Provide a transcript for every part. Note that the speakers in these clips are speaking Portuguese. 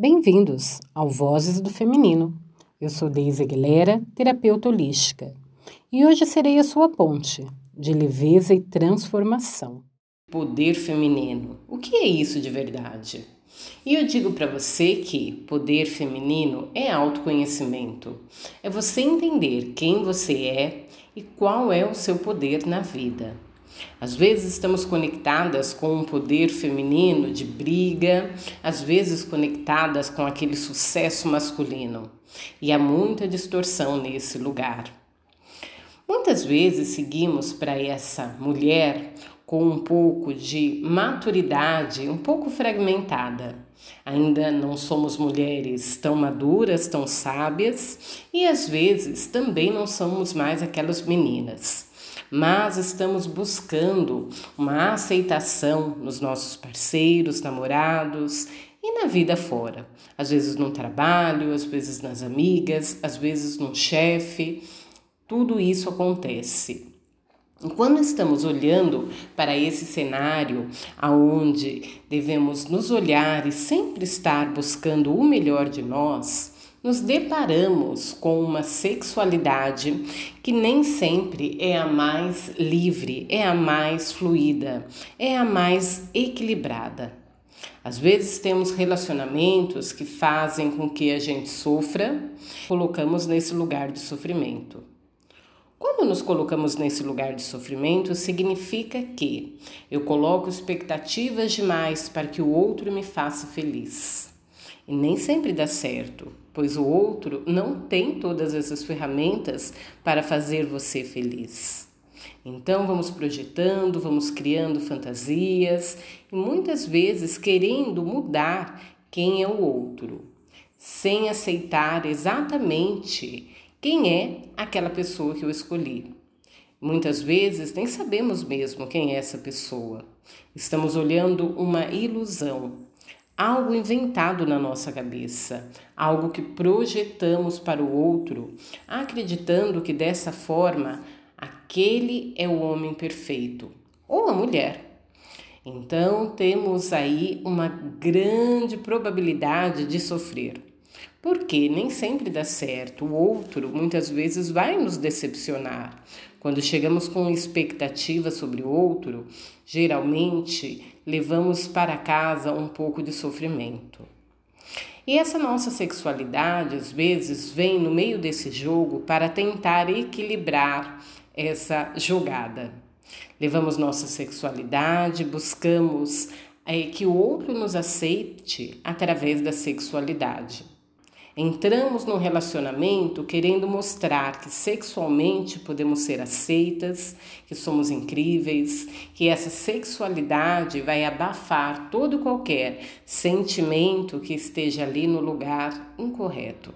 Bem-vindos ao Vozes do Feminino. Eu sou Deise Aguilera, terapeuta holística, e hoje serei a sua ponte de leveza e transformação. Poder feminino. O que é isso de verdade? E eu digo para você que poder feminino é autoconhecimento. É você entender quem você é e qual é o seu poder na vida. Às vezes estamos conectadas com um poder feminino de briga, às vezes conectadas com aquele sucesso masculino. E há muita distorção nesse lugar. Muitas vezes seguimos para essa mulher com um pouco de maturidade, um pouco fragmentada. Ainda não somos mulheres tão maduras, tão sábias e às vezes também não somos mais aquelas meninas mas estamos buscando uma aceitação nos nossos parceiros, namorados e na vida fora. Às vezes no trabalho, às vezes nas amigas, às vezes no chefe. Tudo isso acontece. E quando estamos olhando para esse cenário aonde devemos nos olhar e sempre estar buscando o melhor de nós, nos deparamos com uma sexualidade que nem sempre é a mais livre, é a mais fluida, é a mais equilibrada. Às vezes temos relacionamentos que fazem com que a gente sofra, colocamos nesse lugar de sofrimento. Quando nos colocamos nesse lugar de sofrimento, significa que eu coloco expectativas demais para que o outro me faça feliz. E nem sempre dá certo pois o outro não tem todas essas ferramentas para fazer você feliz. Então vamos projetando, vamos criando fantasias e muitas vezes querendo mudar quem é o outro, sem aceitar exatamente quem é aquela pessoa que eu escolhi. Muitas vezes nem sabemos mesmo quem é essa pessoa. Estamos olhando uma ilusão, algo inventado na nossa cabeça, algo que projetamos para o outro, acreditando que dessa forma aquele é o homem perfeito ou a mulher. Então temos aí uma grande probabilidade de sofrer. Porque nem sempre dá certo, o outro muitas vezes vai nos decepcionar. Quando chegamos com expectativa sobre o outro, geralmente levamos para casa um pouco de sofrimento. E essa nossa sexualidade, às vezes, vem no meio desse jogo para tentar equilibrar essa jogada. Levamos nossa sexualidade, buscamos é, que o outro nos aceite através da sexualidade. Entramos num relacionamento querendo mostrar que sexualmente podemos ser aceitas, que somos incríveis, que essa sexualidade vai abafar todo qualquer sentimento que esteja ali no lugar incorreto.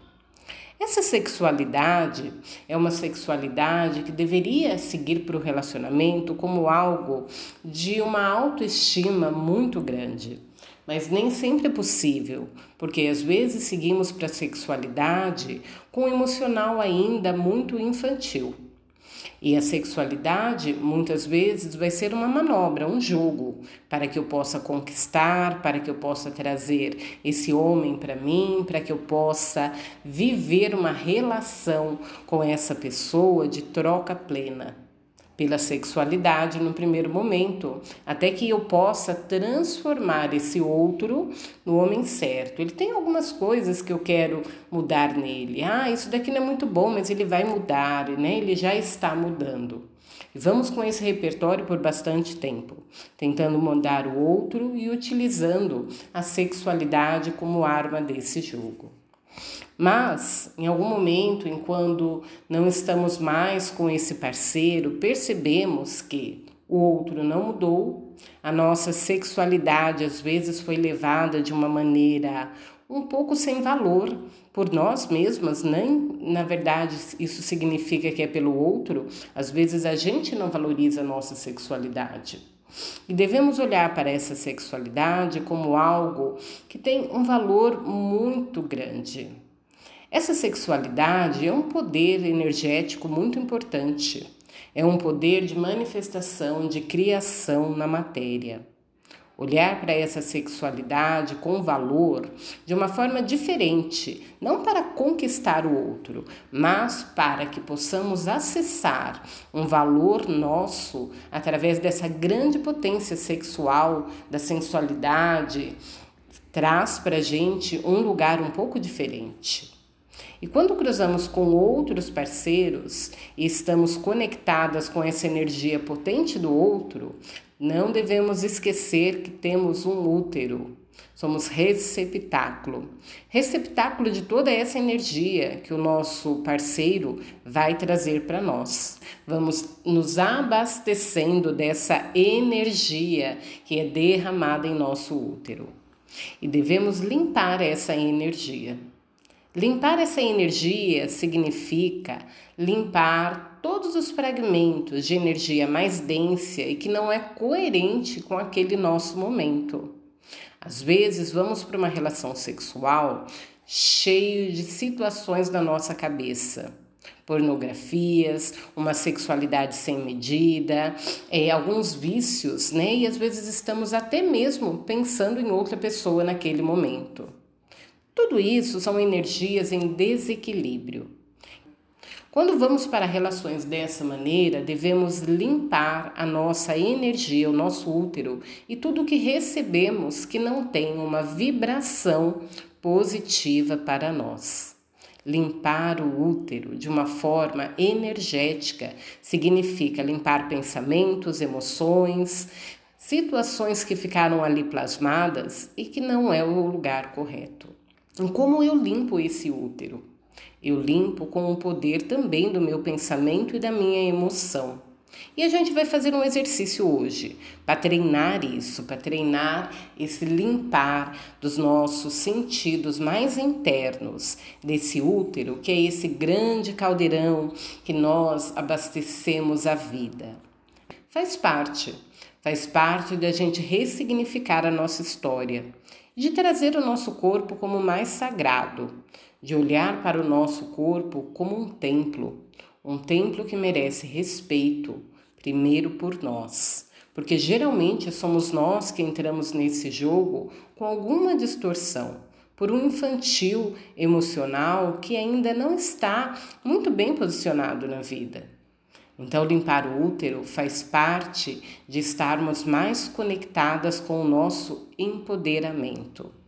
Essa sexualidade é uma sexualidade que deveria seguir para o relacionamento como algo de uma autoestima muito grande mas nem sempre é possível, porque às vezes seguimos para a sexualidade com um emocional ainda muito infantil. E a sexualidade muitas vezes vai ser uma manobra, um jogo, para que eu possa conquistar, para que eu possa trazer esse homem para mim, para que eu possa viver uma relação com essa pessoa de troca plena pela sexualidade no primeiro momento, até que eu possa transformar esse outro no homem certo. Ele tem algumas coisas que eu quero mudar nele. Ah, isso daqui não é muito bom, mas ele vai mudar, né? Ele já está mudando. Vamos com esse repertório por bastante tempo, tentando mudar o outro e utilizando a sexualidade como arma desse jogo. Mas, em algum momento, enquanto não estamos mais com esse parceiro, percebemos que o outro não mudou, a nossa sexualidade às vezes foi levada de uma maneira um pouco sem valor por nós mesmas, nem na verdade isso significa que é pelo outro, às vezes a gente não valoriza a nossa sexualidade. E devemos olhar para essa sexualidade como algo que tem um valor muito grande. Essa sexualidade é um poder energético muito importante. É um poder de manifestação, de criação na matéria. Olhar para essa sexualidade com valor de uma forma diferente, não para conquistar o outro, mas para que possamos acessar um valor nosso através dessa grande potência sexual, da sensualidade, traz para a gente um lugar um pouco diferente. E quando cruzamos com outros parceiros e estamos conectadas com essa energia potente do outro, não devemos esquecer que temos um útero. Somos receptáculo. Receptáculo de toda essa energia que o nosso parceiro vai trazer para nós. Vamos nos abastecendo dessa energia que é derramada em nosso útero. E devemos limpar essa energia. Limpar essa energia significa limpar todos os fragmentos de energia mais densa e que não é coerente com aquele nosso momento. Às vezes vamos para uma relação sexual cheio de situações da nossa cabeça. Pornografias, uma sexualidade sem medida, é, alguns vícios, né? E às vezes estamos até mesmo pensando em outra pessoa naquele momento. Tudo isso são energias em desequilíbrio. Quando vamos para relações dessa maneira, devemos limpar a nossa energia, o nosso útero e tudo que recebemos que não tem uma vibração positiva para nós. Limpar o útero de uma forma energética significa limpar pensamentos, emoções, situações que ficaram ali plasmadas e que não é o lugar correto. Como eu limpo esse útero? Eu limpo com o poder também do meu pensamento e da minha emoção. E a gente vai fazer um exercício hoje para treinar isso, para treinar esse limpar dos nossos sentidos mais internos desse útero, que é esse grande caldeirão que nós abastecemos a vida. Faz parte, faz parte da gente ressignificar a nossa história de trazer o nosso corpo como mais sagrado, de olhar para o nosso corpo como um templo, um templo que merece respeito, primeiro por nós, porque geralmente somos nós que entramos nesse jogo com alguma distorção, por um infantil emocional que ainda não está muito bem posicionado na vida. Então, limpar o útero faz parte de estarmos mais conectadas com o nosso empoderamento.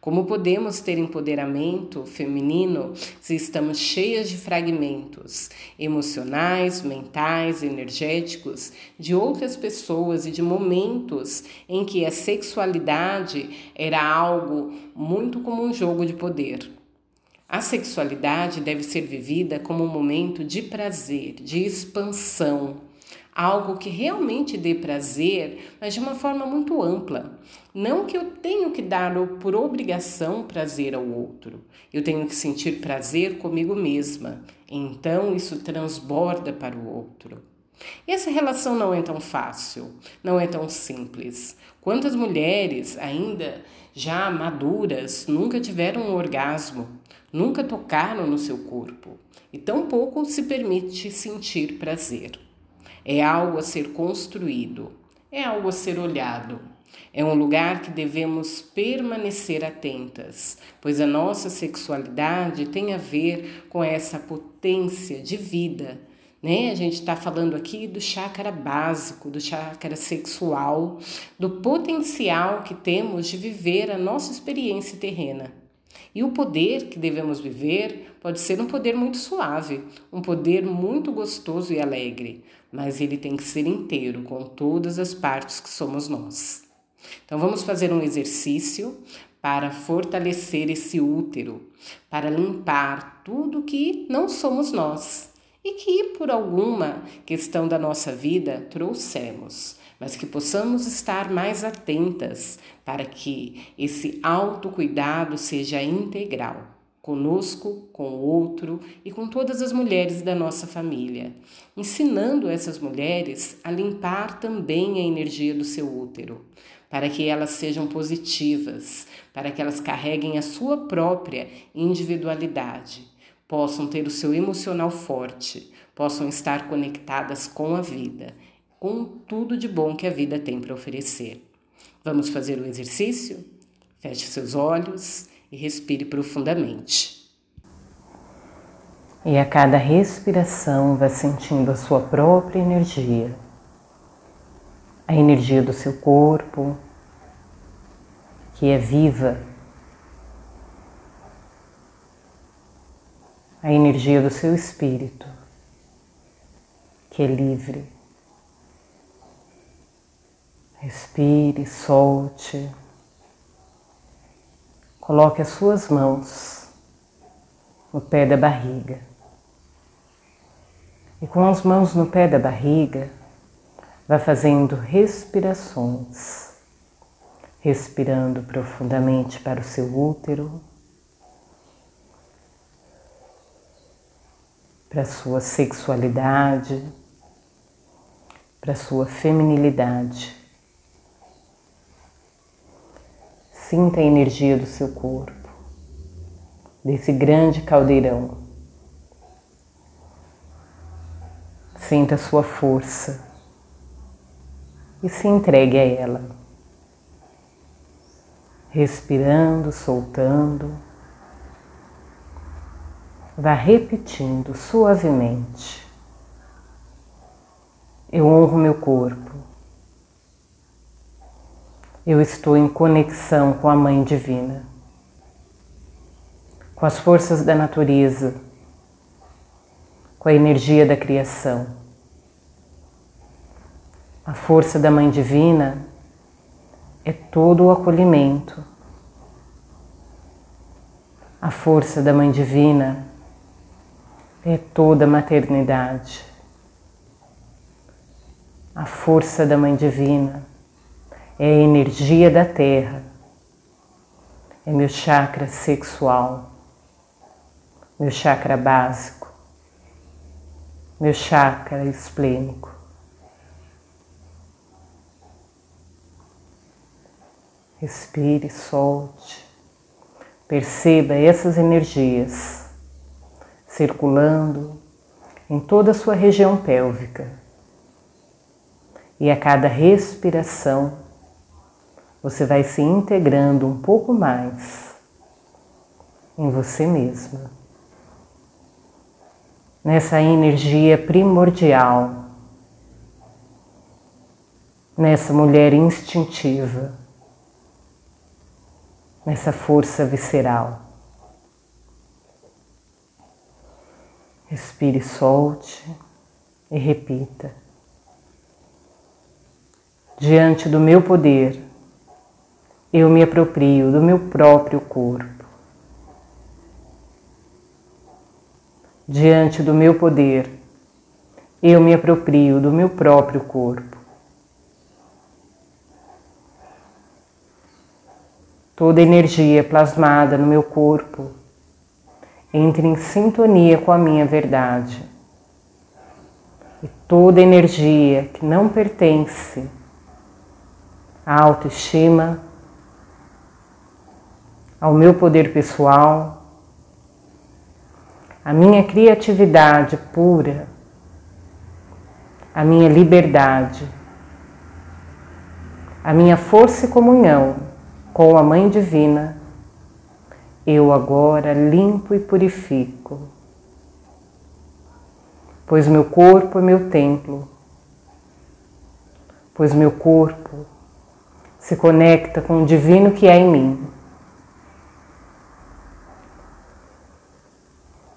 Como podemos ter empoderamento feminino se estamos cheias de fragmentos emocionais, mentais, energéticos de outras pessoas e de momentos em que a sexualidade era algo muito como um jogo de poder? A sexualidade deve ser vivida como um momento de prazer, de expansão, algo que realmente dê prazer, mas de uma forma muito ampla. Não que eu tenho que dar por obrigação prazer ao outro, eu tenho que sentir prazer comigo mesma, então isso transborda para o outro. E essa relação não é tão fácil, não é tão simples. Quantas mulheres, ainda já maduras, nunca tiveram um orgasmo, nunca tocaram no seu corpo e tampouco se permite sentir prazer. É algo a ser construído, é algo a ser olhado. É um lugar que devemos permanecer atentas, pois a nossa sexualidade tem a ver com essa potência de vida. Né? A gente está falando aqui do chácara básico, do chácara sexual, do potencial que temos de viver a nossa experiência terrena. E o poder que devemos viver pode ser um poder muito suave, um poder muito gostoso e alegre, mas ele tem que ser inteiro, com todas as partes que somos nós. Então vamos fazer um exercício para fortalecer esse útero, para limpar tudo que não somos nós e que por alguma questão da nossa vida trouxemos mas que possamos estar mais atentas para que esse autocuidado seja integral conosco, com o outro e com todas as mulheres da nossa família, ensinando essas mulheres a limpar também a energia do seu útero, para que elas sejam positivas, para que elas carreguem a sua própria individualidade, possam ter o seu emocional forte, possam estar conectadas com a vida com tudo de bom que a vida tem para oferecer. Vamos fazer o exercício? Feche seus olhos e respire profundamente. E a cada respiração vá sentindo a sua própria energia, a energia do seu corpo, que é viva, a energia do seu espírito, que é livre. Respire, solte. Coloque as suas mãos no pé da barriga. E com as mãos no pé da barriga, vá fazendo respirações, respirando profundamente para o seu útero, para a sua sexualidade, para a sua feminilidade. Sinta a energia do seu corpo, desse grande caldeirão. Sinta a sua força e se entregue a ela. Respirando, soltando, vá repetindo suavemente. Eu honro meu corpo. Eu estou em conexão com a Mãe Divina, com as forças da natureza, com a energia da criação. A força da Mãe Divina é todo o acolhimento. A força da Mãe Divina é toda a maternidade. A força da Mãe Divina é a energia da terra, é meu chakra sexual, meu chakra básico, meu chakra esplênico. Respire, solte. Perceba essas energias circulando em toda a sua região pélvica. E a cada respiração, você vai se integrando um pouco mais em você mesma. Nessa energia primordial, nessa mulher instintiva nessa força visceral. Respire, solte e repita. Diante do meu poder, eu me aproprio do meu próprio corpo. Diante do meu poder, eu me aproprio do meu próprio corpo. toda energia plasmada no meu corpo entre em sintonia com a minha verdade. E toda energia que não pertence à autoestima, ao meu poder pessoal, à minha criatividade pura, à minha liberdade, à minha força e comunhão com a Mãe Divina, eu agora limpo e purifico, pois meu corpo é meu templo, pois meu corpo se conecta com o divino que há em mim.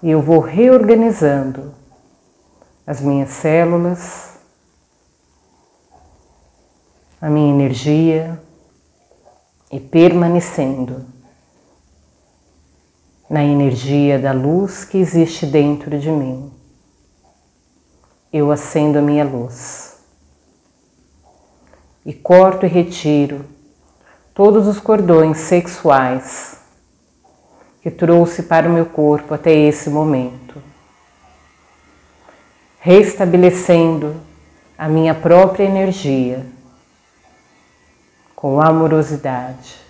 E eu vou reorganizando as minhas células, a minha energia, e permanecendo na energia da luz que existe dentro de mim. Eu acendo a minha luz e corto e retiro todos os cordões sexuais que trouxe para o meu corpo até esse momento, restabelecendo a minha própria energia com amorosidade.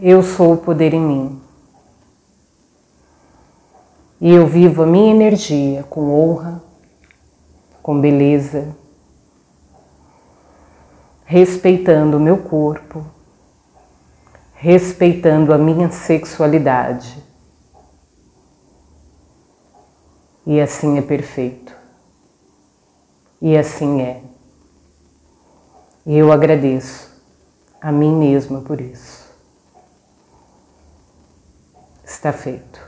Eu sou o poder em mim. E eu vivo a minha energia com honra, com beleza, respeitando o meu corpo, respeitando a minha sexualidade. E assim é perfeito. E assim é. E eu agradeço a mim mesma por isso. Está feito.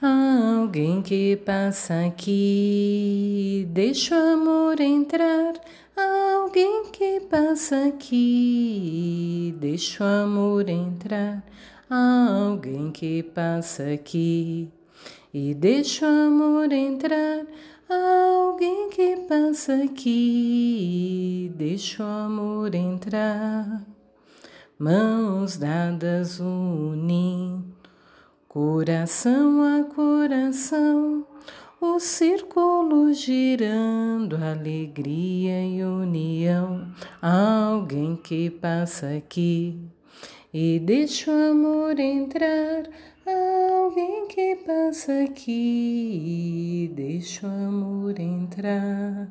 Alguém que passa aqui, deixa o amor entrar. Alguém que passa aqui, deixa o amor entrar. Alguém que passa aqui e deixa o amor entrar. Alguém que passa aqui, deixa o amor entrar. Mãos dadas unindo, coração a coração, o círculo girando, alegria e união. Alguém que passa aqui e deixa o amor entrar Alguém que passa aqui, deixa o amor entrar.